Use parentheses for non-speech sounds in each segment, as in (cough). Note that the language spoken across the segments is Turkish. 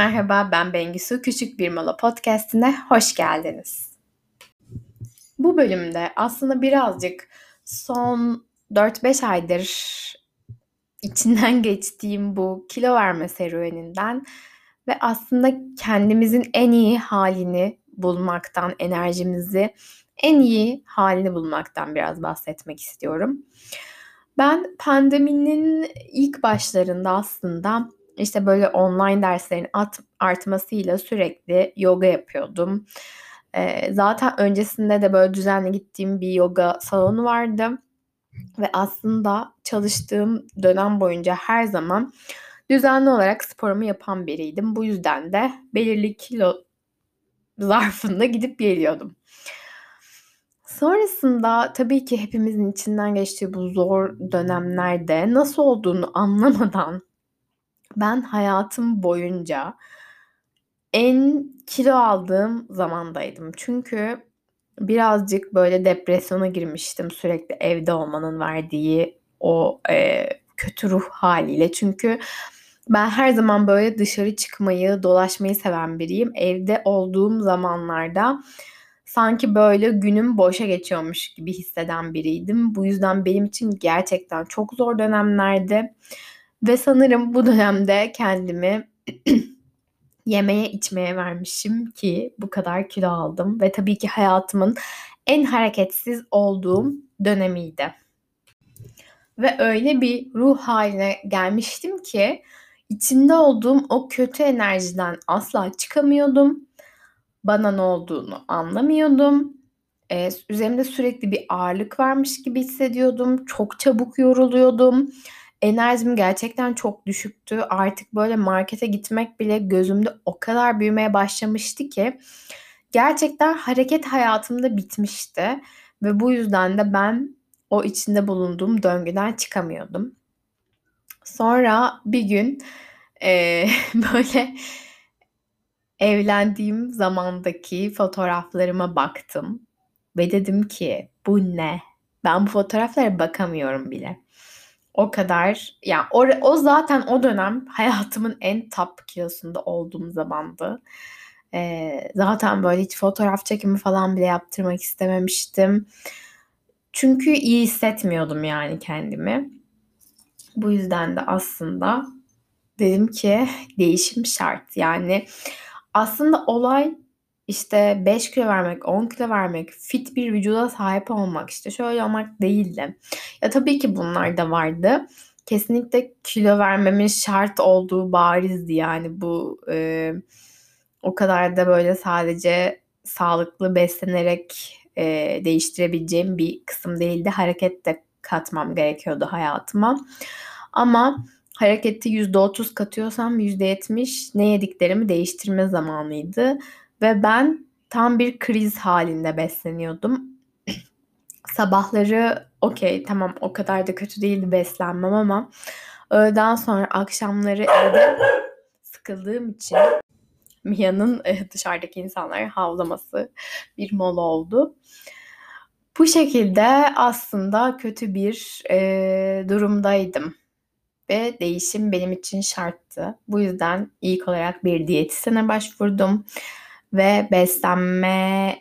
Merhaba ben Bengisu. Küçük Bir Mola Podcast'ine hoş geldiniz. Bu bölümde aslında birazcık son 4-5 aydır içinden (laughs) geçtiğim bu kilo verme serüveninden ve aslında kendimizin en iyi halini bulmaktan, enerjimizi en iyi halini bulmaktan biraz bahsetmek istiyorum. Ben pandeminin ilk başlarında aslında işte böyle online derslerin at, artmasıyla sürekli yoga yapıyordum. Ee, zaten öncesinde de böyle düzenli gittiğim bir yoga salonu vardı. Ve aslında çalıştığım dönem boyunca her zaman düzenli olarak sporumu yapan biriydim. Bu yüzden de belirli kilo (laughs) zarfında gidip geliyordum. Sonrasında tabii ki hepimizin içinden geçtiği bu zor dönemlerde nasıl olduğunu anlamadan ben hayatım boyunca en kilo aldığım zamandaydım. Çünkü birazcık böyle depresyona girmiştim sürekli evde olmanın verdiği o e, kötü ruh haliyle. Çünkü ben her zaman böyle dışarı çıkmayı, dolaşmayı seven biriyim. Evde olduğum zamanlarda sanki böyle günüm boşa geçiyormuş gibi hisseden biriydim. Bu yüzden benim için gerçekten çok zor dönemlerdi. Ve sanırım bu dönemde kendimi (clears throat) yemeye içmeye vermişim ki bu kadar kilo aldım. Ve tabii ki hayatımın en hareketsiz olduğum dönemiydi. Ve öyle bir ruh haline gelmiştim ki içinde olduğum o kötü enerjiden asla çıkamıyordum. Bana ne olduğunu anlamıyordum. Ee, üzerimde sürekli bir ağırlık varmış gibi hissediyordum. Çok çabuk yoruluyordum enerjim gerçekten çok düşüktü. Artık böyle markete gitmek bile gözümde o kadar büyümeye başlamıştı ki gerçekten hareket hayatımda bitmişti ve bu yüzden de ben o içinde bulunduğum döngüden çıkamıyordum. Sonra bir gün (laughs) e, böyle evlendiğim zamandaki fotoğraflarıma baktım ve dedim ki bu ne? Ben bu fotoğraflara bakamıyorum bile. O kadar yani o, o zaten o dönem hayatımın en top kilosunda olduğum zamandı. Ee, zaten böyle hiç fotoğraf çekimi falan bile yaptırmak istememiştim. Çünkü iyi hissetmiyordum yani kendimi. Bu yüzden de aslında dedim ki değişim şart. Yani aslında olay işte 5 kilo vermek, 10 kilo vermek, fit bir vücuda sahip olmak, işte şöyle olmak değildi. Ya tabii ki bunlar da vardı. Kesinlikle kilo vermemin şart olduğu barizdi yani bu e, o kadar da böyle sadece sağlıklı beslenerek e, değiştirebileceğim bir kısım değildi. Hareket de katmam gerekiyordu hayatıma. Ama hareketi %30 katıyorsam %70 ne yediklerimi değiştirme zamanıydı. Ve ben tam bir kriz halinde besleniyordum. (clears throat) Sabahları okey tamam o kadar da kötü değildi beslenmem ama öğleden sonra akşamları evde sıkıldığım için Mia'nın e, dışarıdaki insanlara havlaması bir mola oldu. Bu şekilde aslında kötü bir e, durumdaydım ve değişim benim için şarttı. Bu yüzden ilk olarak bir diyetisyene başvurdum ve beslenme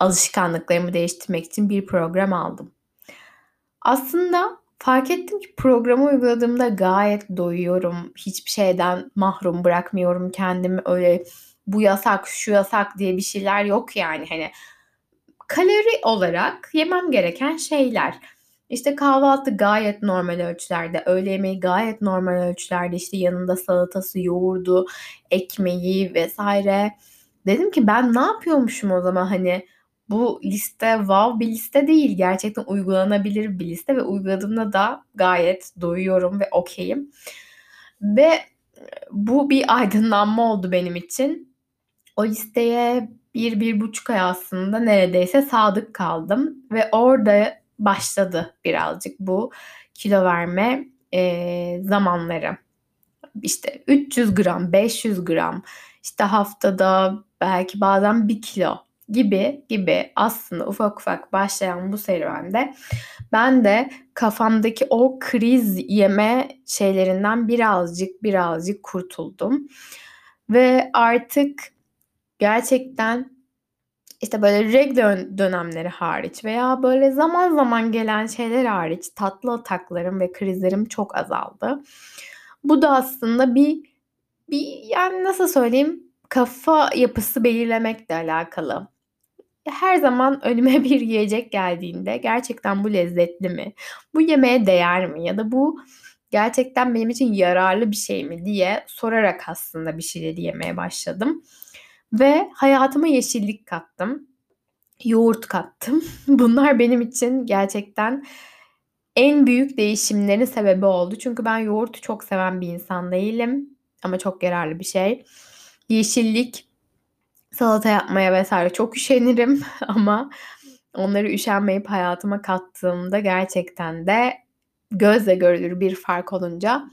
alışkanlıklarımı değiştirmek için bir program aldım. Aslında fark ettim ki programı uyguladığımda gayet doyuyorum. Hiçbir şeyden mahrum bırakmıyorum kendimi. Öyle bu yasak, şu yasak diye bir şeyler yok yani. Hani kalori olarak yemem gereken şeyler. İşte kahvaltı gayet normal ölçülerde, öğle yemeği gayet normal ölçülerde, işte yanında salatası, yoğurdu, ekmeği vesaire. Dedim ki ben ne yapıyormuşum o zaman hani bu liste wow bir liste değil. Gerçekten uygulanabilir bir liste ve uyguladığımda da gayet doyuyorum ve okeyim. Ve bu bir (laughs) aydınlanma oldu benim için. O listeye bir, bir buçuk ay aslında neredeyse sadık kaldım. Ve orada başladı birazcık bu kilo verme e, zamanları. İşte 300 gram, 500 gram, işte haftada belki bazen bir kilo gibi gibi aslında ufak ufak başlayan bu serüvende ben de kafamdaki o kriz yeme şeylerinden birazcık birazcık kurtuldum. Ve artık gerçekten işte böyle reg dönemleri hariç veya böyle zaman zaman gelen şeyler hariç tatlı ataklarım ve krizlerim çok azaldı. Bu da aslında bir bir yani nasıl söyleyeyim kafa yapısı belirlemekle alakalı. Her zaman önüme (laughs) bir yiyecek geldiğinde gerçekten bu lezzetli mi? Bu yemeğe değer mi? Ya da bu gerçekten benim için yararlı bir şey mi diye sorarak aslında bir şeyleri yemeye başladım. Ve hayatıma yeşillik kattım. Yoğurt kattım. (laughs) Bunlar benim için gerçekten en büyük değişimlerin sebebi oldu. Çünkü ben yoğurtu çok seven bir insan değilim. Ama çok yararlı bir şey. Yeşillik, salata yapmaya vesaire çok üşenirim (laughs) ama onları üşenmeyip hayatıma kattığımda gerçekten de gözle görülür bir fark olunca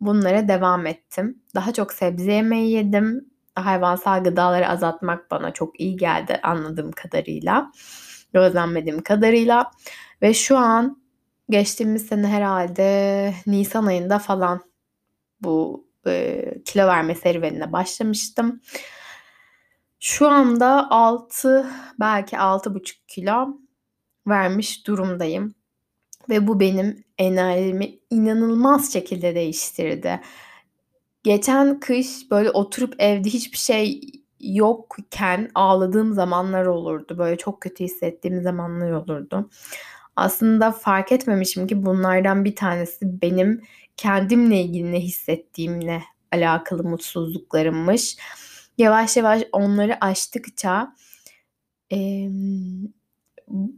bunlara devam ettim. Daha çok sebze yemeği yedim. Hayvansal gıdaları azaltmak bana çok iyi geldi anladığım kadarıyla. Gözlemlediğim kadarıyla. Ve şu an geçtiğimiz sene herhalde Nisan ayında falan bu e, kilo verme serüvenine başlamıştım. Şu anda 6 belki 6,5 kilo vermiş durumdayım. Ve bu benim enerjimi inanılmaz şekilde değiştirdi. Geçen kış böyle oturup evde hiçbir şey yokken ağladığım zamanlar olurdu. Böyle çok kötü hissettiğim zamanlar olurdu. Aslında fark etmemişim ki bunlardan bir tanesi benim kendimle ilgili ne hissettiğimle alakalı mutsuzluklarımmış. Yavaş yavaş onları aştıkça e,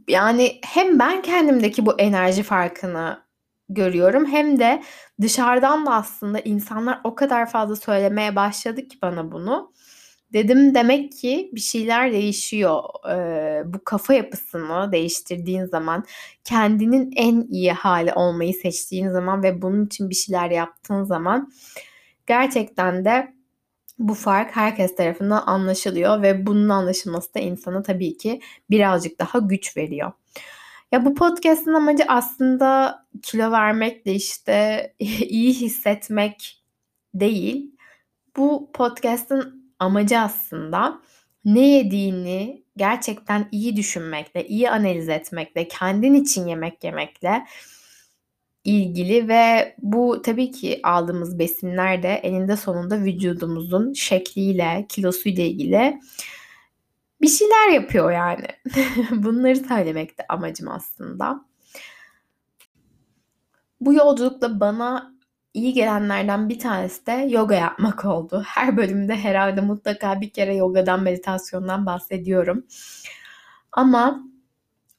yani hem ben kendimdeki bu enerji farkını görüyorum hem de dışarıdan da aslında insanlar o kadar fazla söylemeye başladı ki bana bunu. Dedim demek ki bir şeyler değişiyor. Ee, bu kafa yapısını değiştirdiğin zaman, kendinin en iyi hali olmayı seçtiğin zaman ve bunun için bir şeyler yaptığın zaman gerçekten de bu fark herkes tarafından anlaşılıyor ve bunun anlaşılması da insana tabii ki birazcık daha güç veriyor. Ya bu podcast'ın amacı aslında kilo vermekle işte (laughs) iyi hissetmek değil. Bu podcast'ın amacı aslında ne yediğini gerçekten iyi düşünmekle, iyi analiz etmekle, kendin için yemek yemekle ilgili ve bu tabii ki aldığımız besinler de eninde sonunda vücudumuzun şekliyle, kilosuyla ilgili bir şeyler yapıyor yani. (laughs) Bunları söylemek de amacım aslında. Bu yolculukla bana iyi gelenlerden bir tanesi de yoga yapmak oldu. (laughs) Her bölümde herhalde mutlaka bir kere yogadan, meditasyondan bahsediyorum. Ama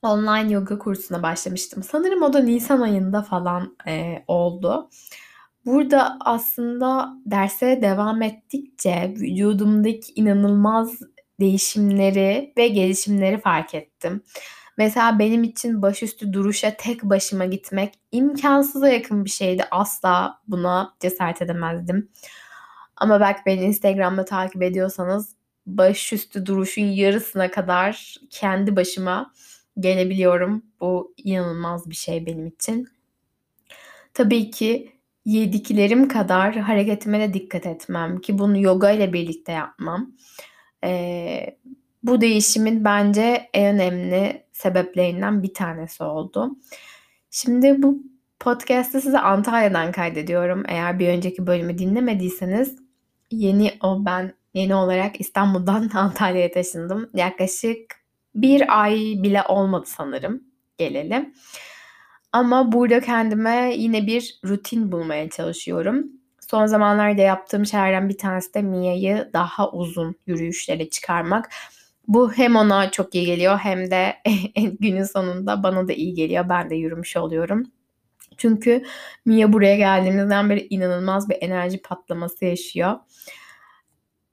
online yoga kursuna başlamıştım. Sanırım o da Nisan ayında falan e, oldu. Burada aslında derse devam ettikçe vücudumdaki inanılmaz değişimleri ve gelişimleri fark ettim. Mesela benim için başüstü duruşa tek başıma gitmek imkansıza yakın bir şeydi. Asla buna cesaret edemezdim. Ama belki beni Instagram'da takip ediyorsanız başüstü duruşun yarısına kadar kendi başıma gelebiliyorum. Bu inanılmaz bir şey benim için. Tabii ki yediklerim kadar hareketime de dikkat etmem ki bunu yoga ile birlikte yapmam. Ee, bu değişimin bence en önemli sebeplerinden bir tanesi oldu. Şimdi bu podcast'ı size Antalya'dan kaydediyorum. Eğer bir önceki bölümü dinlemediyseniz yeni o ben yeni olarak İstanbul'dan (laughs) Antalya'ya taşındım. Yaklaşık bir ay bile olmadı sanırım gelelim. Ama burada kendime yine bir rutin bulmaya çalışıyorum. Son zamanlarda yaptığım şeylerden bir tanesi de Mia'yı daha uzun yürüyüşlere çıkarmak. Bu hem ona çok iyi geliyor hem de (laughs) günün sonunda bana da iyi geliyor. Ben de yürümüş oluyorum. Çünkü Mia buraya geldiğimizden beri inanılmaz bir enerji patlaması yaşıyor.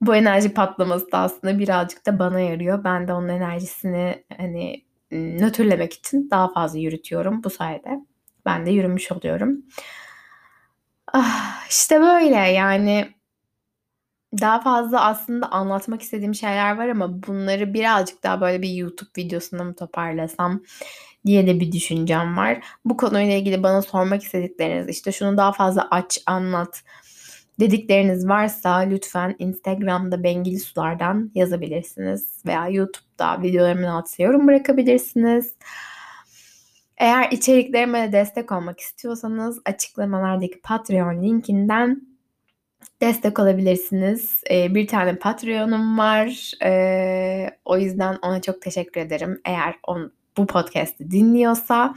Bu enerji patlaması da aslında birazcık da bana yarıyor. Ben de onun enerjisini hani nötrlemek için daha fazla yürütüyorum bu sayede. Ben de yürümüş oluyorum. Ah, işte böyle yani daha fazla aslında anlatmak istediğim şeyler var ama bunları birazcık daha böyle bir YouTube videosunda mı toparlasam diye de bir düşüncem var. Bu konuyla ilgili bana sormak istedikleriniz işte şunu daha fazla aç anlat Dedikleriniz varsa lütfen Instagram'da Bengili Sular'dan yazabilirsiniz veya YouTube'da videolarımın altına yorum bırakabilirsiniz. Eğer içeriklerime de destek olmak istiyorsanız açıklamalardaki Patreon linkinden destek olabilirsiniz. Ee, bir tane Patreon'um var. Ee, o yüzden ona çok teşekkür ederim. Eğer on, bu podcast'i dinliyorsa.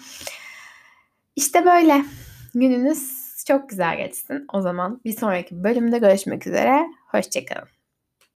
İşte böyle. Gününüz çok güzel geçsin. O zaman bir sonraki bölümde görüşmek üzere. Hoşçakalın.